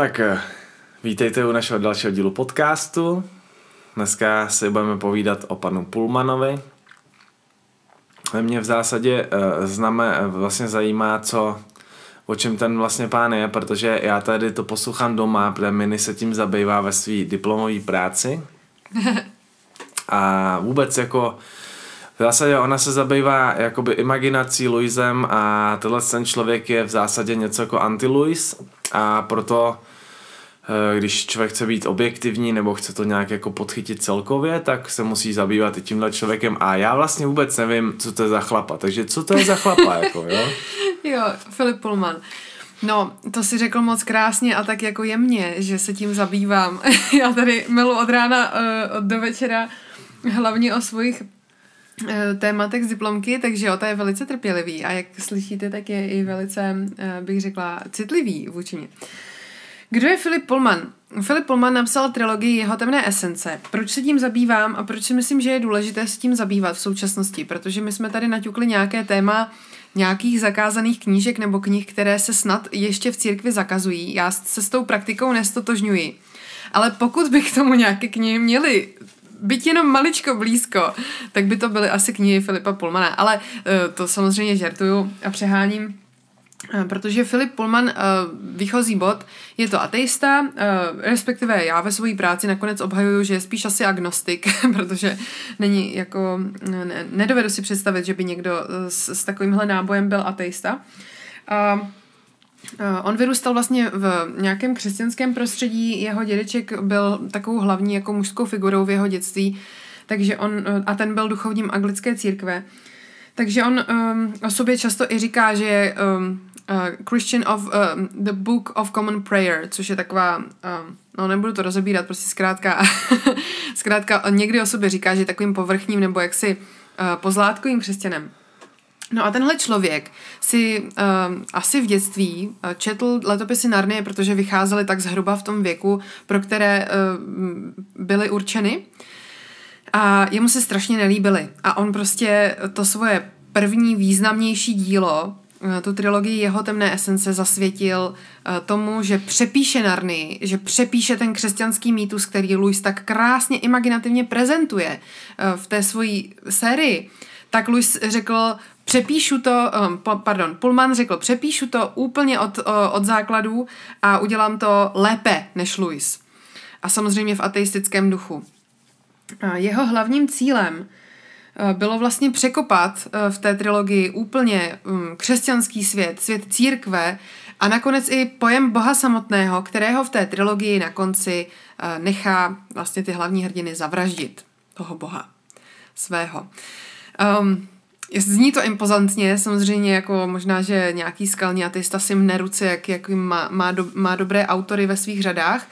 Tak eh, vítejte u našeho dalšího dílu podcastu. Dneska si budeme povídat o panu Pulmanovi. Mě v zásadě uh, známe, vlastně zajímá, co, o čem ten vlastně pán je, protože já tady to poslouchám doma, protože Mini se tím zabývá ve své diplomové práci. A vůbec jako v zásadě ona se zabývá jakoby imaginací Luisem a tenhle ten člověk je v zásadě něco jako anti-Luis a proto eh, když člověk chce být objektivní nebo chce to nějak jako podchytit celkově, tak se musí zabývat i tímhle člověkem a já vlastně vůbec nevím, co to je za chlapa, takže co to je za chlapa, jako, jo? Jo, Filip Pullman. No, to si řekl moc krásně a tak jako jemně, že se tím zabývám. já tady milu od rána uh, do večera hlavně o svých Eh, tématech z diplomky, takže jo, to je velice trpělivý a jak slyšíte, tak je i velice, eh, bych řekla, citlivý vůči mě. Kdo je Filip Pullman? Filip Pullman napsal trilogii Jeho temné esence. Proč se tím zabývám a proč si myslím, že je důležité s tím zabývat v současnosti? Protože my jsme tady naťukli nějaké téma nějakých zakázaných knížek nebo knih, které se snad ještě v církvi zakazují. Já se s tou praktikou nestotožňuji. Ale pokud by k tomu nějaké knihy měly byť jenom maličko blízko, tak by to byly asi knihy Filipa Pullmana. Ale uh, to samozřejmě žertuju a přeháním. Uh, protože Filip Pullman, uh, výchozí bod, je to ateista, uh, respektive já ve své práci nakonec obhajuju, že je spíš asi agnostik, protože není jako, ne, nedovedu si představit, že by někdo s, s takovýmhle nábojem byl ateista. Eh, on vyrůstal vlastně v nějakém křesťanském prostředí, jeho dědeček byl takovou hlavní jako mužskou figurou v jeho dětství, takže on, eh, a ten byl duchovním anglické církve. Takže on um, o sobě často i říká, že je um, uh, Christian of uh, the Book of Common Prayer, což je taková, um, no nebudu to rozebírat, prostě zkrátka, zkrátka někdy o sobě říká, že je takovým povrchním nebo jaksi uh, pozlátkovým křesťanem. No a tenhle člověk si uh, asi v dětství uh, četl letopisy Narnie, protože vycházely tak zhruba v tom věku, pro které uh, byly určeny. A jemu se strašně nelíbily. A on prostě to svoje první významnější dílo, uh, tu trilogii jeho temné esence zasvětil uh, tomu, že přepíše Narny, že přepíše ten křesťanský mýtus, který Louis tak krásně imaginativně prezentuje uh, v té svojí sérii tak Louis řekl, přepíšu to, pardon, Pullman řekl, přepíšu to úplně od, od základů a udělám to lépe než Louis. A samozřejmě v ateistickém duchu. Jeho hlavním cílem bylo vlastně překopat uh, v té trilogii úplně um, křesťanský svět, svět církve a nakonec i pojem Boha samotného, kterého v té trilogii na konci nechá vlastně ty hlavní hrdiny zavraždit toho Boha svého. Um, Zní to impozantně, samozřejmě jako možná, že nějaký skalní ateista si mne ruce, jak, jak má, má, do, má dobré autory ve svých řadách.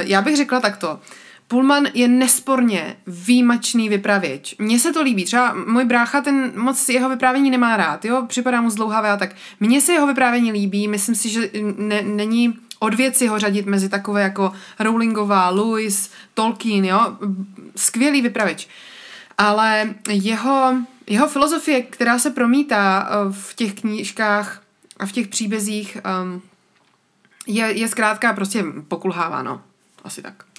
Já bych řekla takto. Pullman je nesporně výjimačný vypravěč. Mně se to líbí. Třeba můj brácha ten moc jeho vyprávění nemá rád, jo, připadá mu zdlouhavé a tak. Mně se jeho vyprávění líbí, myslím si, že ne, není od věci ho řadit mezi takové jako Rowlingová, Lewis, Tolkien, jo, skvělý vypravěč. Ale jeho jeho filozofie, která se promítá eh, v těch knížkách a v těch příbězích, um, je, je zkrátka prostě pokulháváno. Asi tak.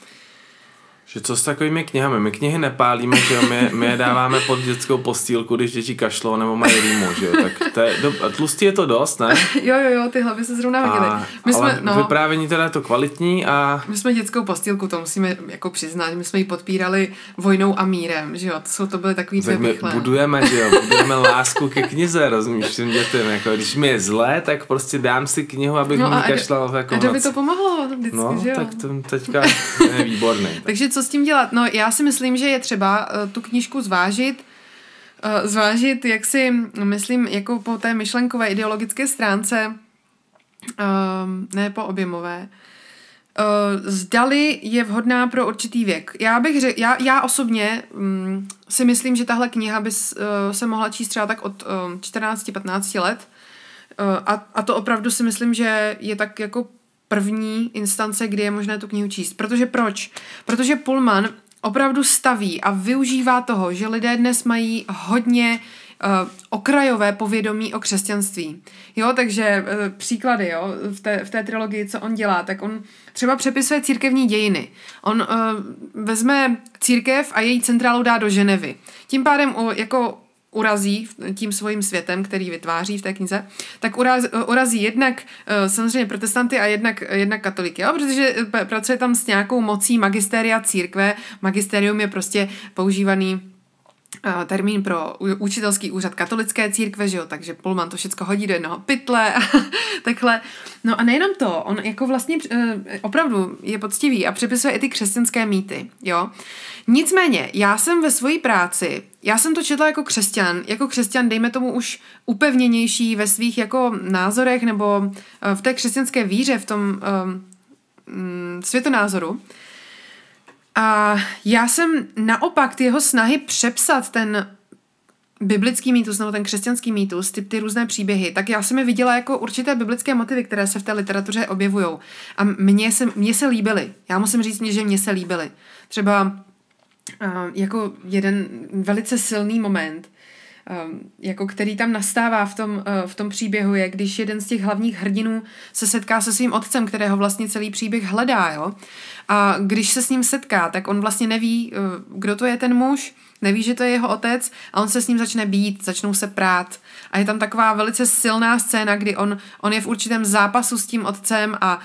Že co s takovými knihami? My knihy nepálíme, že jo? My, my je dáváme pod dětskou postýlku, když děti kašlou nebo mají rýmu, že jo? Tak to je, do, tlustý je to dost, ne? jo, jo, jo, ty hlavy se zrovna viděly. My ale jsme, no, vyprávění teda je to kvalitní a... My jsme dětskou postýlku, to musíme jako přiznat, my jsme ji podpírali vojnou a mírem, že jo? To, jsou, to byly takový tak my budujeme, že jo? Budujeme lásku ke knize, rozumíš, těm dětem. Jako, když mi je zlé, tak prostě dám si knihu, abych no mi kašlal jako A by to pomohlo vždycky, no, že jo? tak to teďka je výborný. Takže co s tím dělat? No já si myslím, že je třeba uh, tu knížku zvážit, uh, zvážit, jak si, myslím, jako po té myšlenkové ideologické stránce, uh, ne po objemové, Uh, zdali je vhodná pro určitý věk. Já bych řekl, já, já osobně um, si myslím, že tahle kniha by se mohla číst třeba tak od uh, 14-15 let. A, a to opravdu si myslím, že je tak jako první instance, kdy je možné tu knihu číst. Protože proč? Protože Pullman opravdu staví a využívá toho, že lidé dnes mají hodně okrajové povědomí o křesťanství. Jo, takže uh, příklady, jo, v té, v té trilogii, co on dělá, tak on třeba přepisuje církevní dějiny. On uh, vezme církev a její centrálu dá do Ženevy. Tím pádem uh, jako urazí tím svým světem, který vytváří v té knize, tak urazí, urazí jednak eh, samozřejmě protestanty a jednak, jednak katoliky, jo? protože pracuje tam s nějakou mocí magistéria církve. Magisterium je prostě používaný eh, termín pro učitelský úřad katolické církve, že jo, takže Pullman to všechno hodí do jednoho pytle a takhle. No a nejenom to, on jako vlastně uh, opravdu je poctivý a přepisuje i ty křesťanské mýty, jo. Nicméně, já jsem ve své práci, já jsem to četla jako křesťan, jako křesťan, dejme tomu už upevněnější ve svých jako názorech nebo uh, v té křesťanské víře, v tom um, světonázoru. A já jsem naopak ty jeho snahy přepsat ten biblický mýtus nebo ten křesťanský mýtus, ty, ty různé příběhy, tak já jsem je viděla jako určité biblické motivy, které se v té literatuře objevují. A mně se, mně se líbily. Já musím říct, že mně se líbily. Třeba jako jeden velice silný moment, jako který tam nastává v tom, v tom příběhu, je, když jeden z těch hlavních hrdinů se setká se svým otcem, kterého vlastně celý příběh hledá, jo. A když se s ním setká, tak on vlastně neví, kdo to je ten muž, neví, že to je jeho otec a on se s ním začne být, začnou se prát. A je tam taková velice silná scéna, kdy on, on je v určitém zápasu s tím otcem a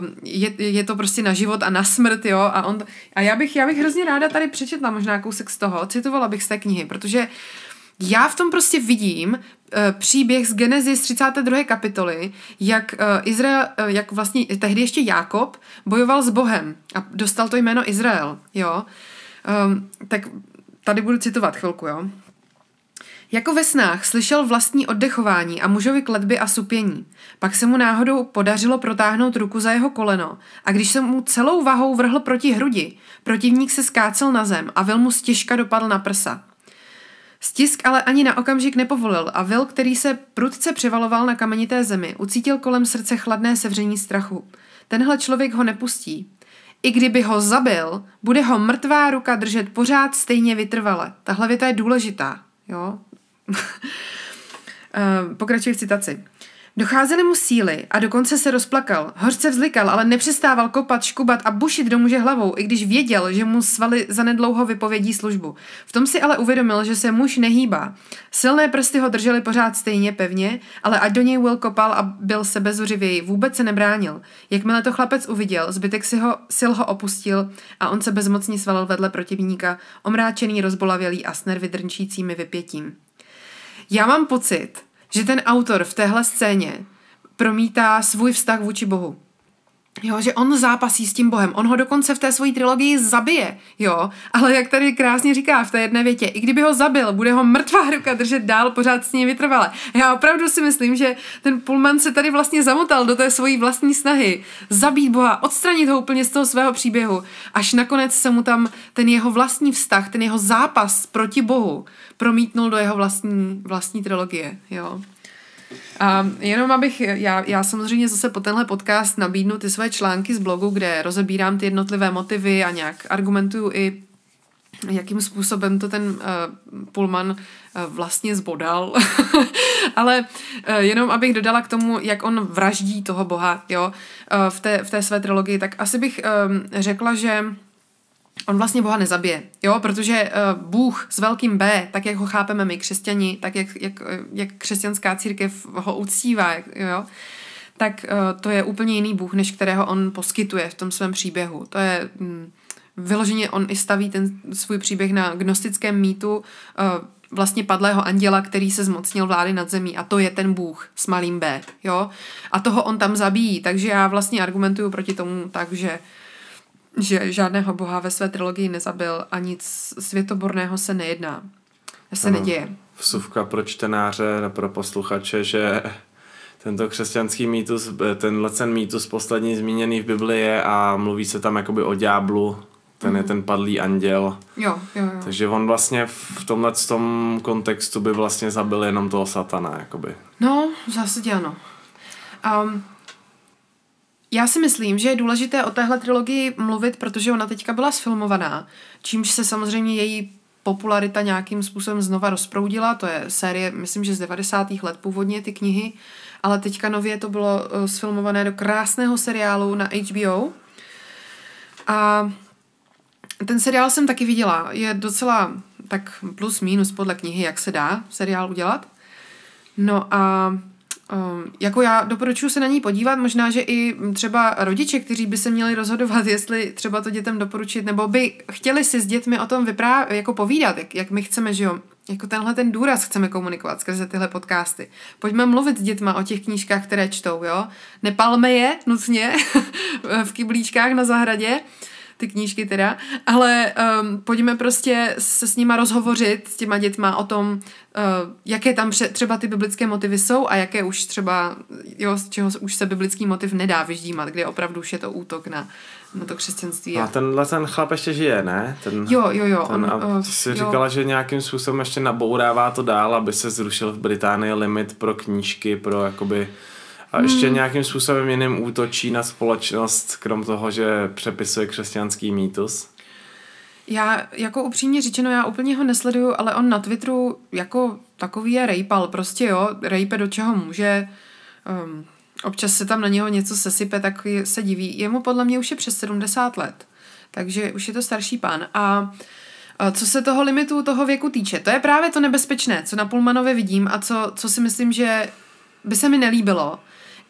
um, je, je to prostě na život a na smrt, jo. A, on, a já, bych, já bych hrozně ráda tady přečetla možná kousek z toho, citovala bych z té knihy, protože já v tom prostě vidím uh, příběh z Genesis 32. kapitoly, jak uh, Izrael, uh, jak vlastně tehdy ještě Jákob bojoval s Bohem a dostal to jméno Izrael, jo. Um, tak tady budu citovat chvilku, jo. Jako ve snách slyšel vlastní oddechování a mužovi kletby a supění. Pak se mu náhodou podařilo protáhnout ruku za jeho koleno a když se mu celou vahou vrhl proti hrudi, protivník se skácel na zem a Vil mu stěžka dopadl na prsa. Stisk ale ani na okamžik nepovolil a Vil, který se prudce převaloval na kamenité zemi, ucítil kolem srdce chladné sevření strachu. Tenhle člověk ho nepustí. I kdyby ho zabil, bude ho mrtvá ruka držet pořád stejně vytrvale. Tahle věta je důležitá. Jo? Eh, pokračuji v citaci. Docházely mu síly a dokonce se rozplakal. Hořce vzlikal, ale nepřestával kopat, škubat a bušit do muže hlavou, i když věděl, že mu svaly zanedlouho vypovědí službu. V tom si ale uvědomil, že se muž nehýbá. Silné prsty ho držely pořád stejně pevně, ale ať do něj Will kopal a byl sebezuřivěji, vůbec se nebránil. Jakmile to chlapec uviděl, zbytek si ho, sil ho opustil a on se bezmocně svalil vedle protivníka, omráčený, rozbolavělý a s nervy drnčícími vypětím. Já mám pocit, že ten autor v téhle scéně promítá svůj vztah vůči Bohu. Jo, že on zápasí s tím Bohem. On ho dokonce v té své trilogii zabije, jo. Ale jak tady krásně říká v té jedné větě, i kdyby ho zabil, bude ho mrtvá ruka držet dál pořád s ním vytrvale. Já opravdu si myslím, že ten Pullman se tady vlastně zamotal do té svojí vlastní snahy. Zabít Boha, odstranit ho úplně z toho svého příběhu, až nakonec se mu tam ten jeho vlastní vztah, ten jeho zápas proti Bohu promítnul do jeho vlastní, vlastní trilogie, jo. A jenom abych, já, já samozřejmě zase po tenhle podcast nabídnu ty své články z blogu, kde rozebírám ty jednotlivé motivy a nějak argumentuju i jakým způsobem to ten uh, Pullman uh, vlastně zbodal. Ale uh, jenom abych dodala k tomu, jak on vraždí toho boha jo, uh, v, té, v té své trilogii, tak asi bych um, řekla, že on vlastně Boha nezabije, jo, protože uh, Bůh s velkým B, tak jak ho chápeme my křesťani, tak jak, jak, jak křesťanská církev ho uctívá, jo, tak uh, to je úplně jiný Bůh, než kterého on poskytuje v tom svém příběhu. To je mm, vyloženě, on i staví ten svůj příběh na gnostickém mýtu uh, vlastně padlého anděla, který se zmocnil vlády nad zemí a to je ten Bůh s malým B, jo. A toho on tam zabíjí, takže já vlastně argumentuju proti tomu tak, že uh, že žádného boha ve své trilogii nezabil a nic světoborného se nejedná. Se ano, neděje. Vsuvka pro čtenáře, pro posluchače, že tento křesťanský mýtus, tenhle ten mýtus poslední zmíněný v Biblii je a mluví se tam jakoby o ďáblu, ten mm. je mhm. ten padlý anděl. Jo, jo, jo. Takže on vlastně v tomhle tom kontextu by vlastně zabil jenom toho satana, jakoby. No, v zásadě ano. Um, já si myslím, že je důležité o téhle trilogii mluvit, protože ona teďka byla sfilmovaná, čímž se samozřejmě její popularita nějakým způsobem znova rozproudila. To je série, myslím, že z 90. let původně ty knihy, ale teďka nově to bylo uh, sfilmované do krásného seriálu na HBO. A ten seriál jsem taky viděla. Je docela tak plus minus podle knihy, jak se dá seriál udělat. No a um, jako já doporučuji se na ní podívat, možná, že i třeba rodiče, kteří by se měli rozhodovat, jestli třeba to dětem doporučit, nebo by chtěli si s dětmi o tom vyprávět, jako povídat, jak, jak my chceme, že jo, jako tenhle ten důraz chceme komunikovat skrze tyhle podcasty. Pojďme mluvit s dětma o těch knížkách, které čtou, jo. Nepalme je nutně v kyblíčkách na zahradě, ty knížky teda, ale um, pojďme prostě se s nima rozhovořit, s těma dětma o tom, uh, jaké tam pře- třeba ty biblické motivy jsou a jaké už třeba, jo, z čeho už se biblický motiv nedá vyždímat, kde opravdu už je to útok na, na to křesťanství. A tenhle ten chlap ještě žije, ne? Ten, jo, jo, jo. Ten, on, a uh, ty jsi jo. říkala, že nějakým způsobem ještě nabourává to dál, aby se zrušil v Británii limit pro knížky, pro jakoby a ještě hmm. nějakým způsobem jiným útočí na společnost, krom toho, že přepisuje křesťanský mýtus? Já, jako upřímně řečeno, já úplně ho nesleduju, ale on na Twitteru jako takový je rejpal, prostě jo, rejpe do čeho může, um, občas se tam na něho něco sesype, tak se diví. Jemu podle mě už je přes 70 let, takže už je to starší pán. A co se toho limitu, toho věku týče, to je právě to nebezpečné, co na Pulmanově vidím a co, co si myslím, že by se mi nelíbilo,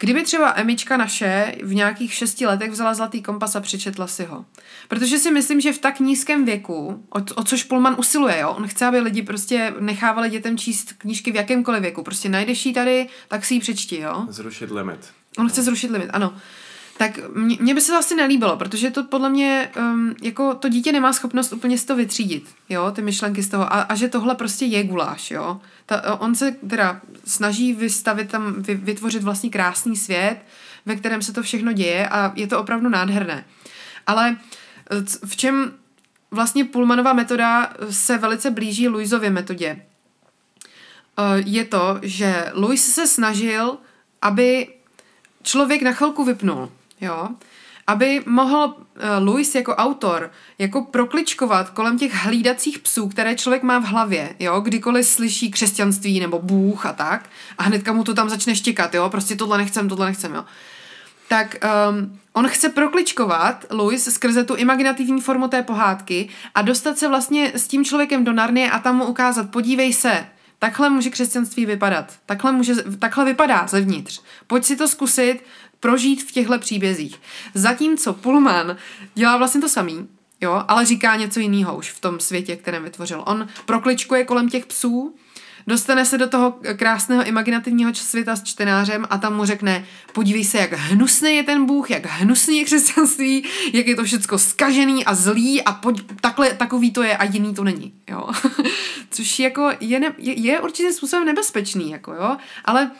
Kdyby třeba Emička naše v nějakých šesti letech vzala zlatý kompas a přečetla si ho. Protože si myslím, že v tak nízkém věku, o, o což Pullman usiluje, jo? on chce, aby lidi prostě nechávali dětem číst knížky v jakémkoliv věku. Prostě najdeš ji tady, tak si ji přečti, jo? Zrušit limit. On chce zrušit limit, ano. Tak mě, mě by se to asi nelíbilo, protože to podle mě, um, jako to dítě nemá schopnost úplně z toho vytřídit, jo, ty myšlenky z toho a, a že tohle prostě je guláš, jo. Ta, on se teda snaží vystavit tam, vy, vytvořit vlastně krásný svět, ve kterém se to všechno děje a je to opravdu nádherné. Ale v čem vlastně Pullmanova metoda se velice blíží Louisově metodě, je to, že Louis se snažil, aby člověk na chvilku vypnul, jo, aby mohl uh, Louis jako autor jako prokličkovat kolem těch hlídacích psů, které člověk má v hlavě, jo, kdykoliv slyší křesťanství nebo Bůh a tak a hnedka mu to tam začne štěkat, jo, prostě tohle nechcem, tohle nechcem, jo. Tak um, on chce prokličkovat Louis skrze tu imaginativní formu té pohádky a dostat se vlastně s tím člověkem do Narnie a tam mu ukázat, podívej se, takhle může křesťanství vypadat, takhle, může, takhle vypadá zevnitř. Pojď si to zkusit, prožít v těchto příbězích. Zatímco Pullman dělá vlastně to samý, jo, ale říká něco jiného už v tom světě, kterém vytvořil. On prokličkuje kolem těch psů, dostane se do toho krásného imaginativního světa s čtenářem a tam mu řekne, podívej se, jak hnusný je ten Bůh, jak hnusný je křesťanství, jak je to všecko skažený a zlý a pojď, takhle, takový to je a jiný to není, jo. Což jako je, ne, je, je určitým způsobem nebezpečný, jako jo, ale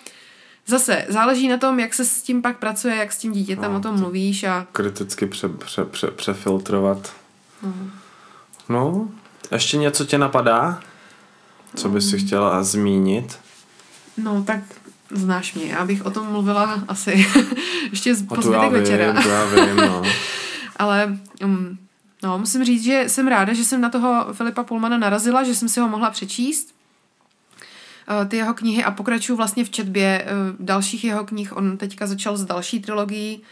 Zase, záleží na tom, jak se s tím pak pracuje, jak s tím dítětem no, o tom mluvíš a... Kriticky pře, pře, pře, přefiltrovat. No. no, ještě něco tě napadá? Co bys si chtěla zmínit? No, tak znáš mě, já bych o tom mluvila asi ještě z po zbytek večera. já vím, no. Ale um, no, musím říct, že jsem ráda, že jsem na toho Filipa Pullmana narazila, že jsem si ho mohla přečíst uh, ty jeho knihy a pokračuju vlastně v četbě uh, dalších jeho knih. On teďka začal s další trilogií,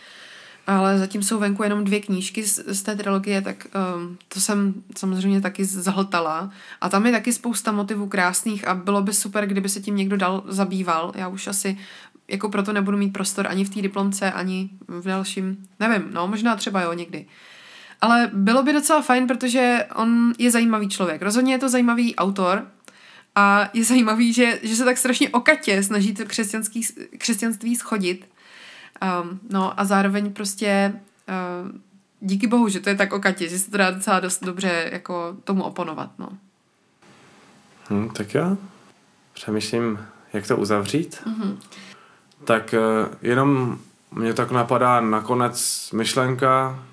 ale zatím jsou venku jenom dvě knížky z, z té trilogie, tak um, to jsem samozřejmě taky zahltala. A tam je taky spousta motivů krásných a bylo by super, kdyby se tím někdo dal zabýval. Já už asi jako proto nebudu mít prostor ani v té diplomce, ani v dalším, nevím, no možná třeba jo někdy. Ale bylo by docela fajn, protože on je zajímavý člověk. Rozhodně je to zajímavý autor a je zajímavý, že, že se tak strašně okatě snaží to křesťanský, křesťanství schodit Um, no a zároveň prostě uh, díky bohu, že to je tak o Katě, že se to dá docela dost dobře jako tomu oponovat, no. Hmm, tak já přemýšlím, jak to uzavřít. Mm-hmm. Tak uh, jenom mě tak napadá nakonec myšlenka,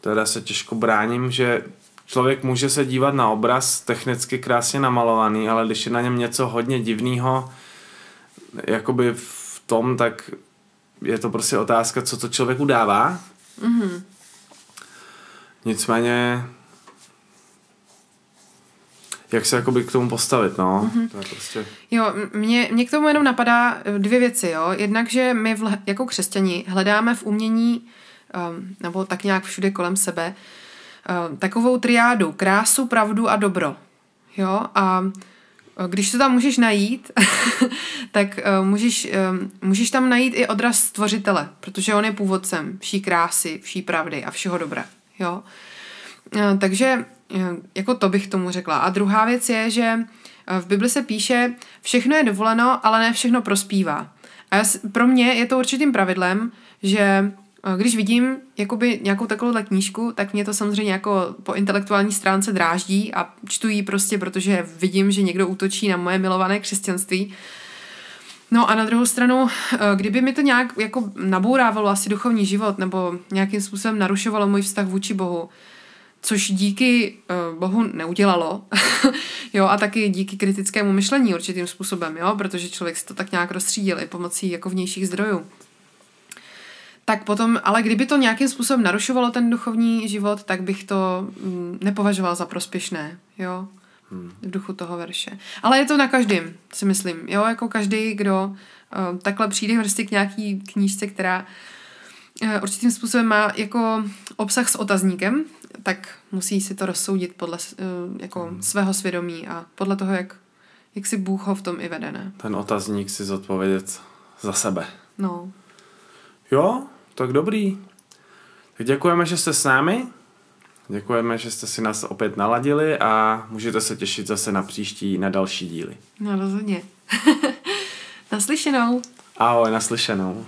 teda se těžko bráním, že člověk může se dívat na obraz technicky krásně namalovaný, ale když je na něm něco hodně divného, jakoby v tom, tak je to prostě otázka, co to člověku dává. Mm-hmm. Nicméně jak se jakoby k tomu postavit, no. Mhm. Mm-hmm. To je prostě... Jo, mě, mě k tomu jenom napadá eh, dvě věci, jo. Jednak, že my v, jako křesťani hledáme v umění, um, nebo tak nějak všude kolem sebe, um, takovou triádu krásu, pravdu a dobro. Jo, a když to tam můžeš najít, tak uh, můžeš, um, můžeš tam najít i odraz stvořitele, protože on je původcem vší krásy, vší pravdy a všeho dobra. Jo. Uh, takže jako to bych tomu řekla. A druhá věc je, že v Bibli se píše, všechno je dovoleno, ale ne všechno prospívá. A pro mě je to určitým pravidlem, že když vidím jakoby nějakou takovouhle knížku, tak mě to samozřejmě jako po intelektuální stránce dráždí a čtu ji prostě, protože vidím, že někdo útočí na moje milované křesťanství. No a na druhou stranu, eh, kdyby mi to nějak jako nabourávalo asi duchovní život nebo nějakým způsobem narušovalo můj vztah vůči Bohu, což díky uh, Bohu neudělalo, jo, a taky díky kritickému myšlení určitým způsobem, jo, protože člověk si to tak nějak rozstřídil i pomocí jako vnějších zdrojů. Tak potom, ale kdyby to nějakým způsobem narušovalo ten duchovní život, tak bych to mm, nepovažoval za prospěšné, jo, v duchu toho verše. Ale je to na každém, si myslím, jo, jako každý, kdo uh, takhle přijde prostě k nějaký knížce, která uh, určitým způsobem má jako obsah s otazníkem, tak musí si to rozsoudit podle uh, jako svého svědomí a podle toho, jak, jak si Bůh ho v tom i vede, ne? Ten otazník si zodpovědět za sebe. No, Jo, tak dobrý. Tak děkujeme, že jste s námi. Děkujeme, že jste si nás opět naladili a můžete se těšit zase na příští, na další díly. no rozhodně. Naslyšenou. Ahoj, naslyšenou.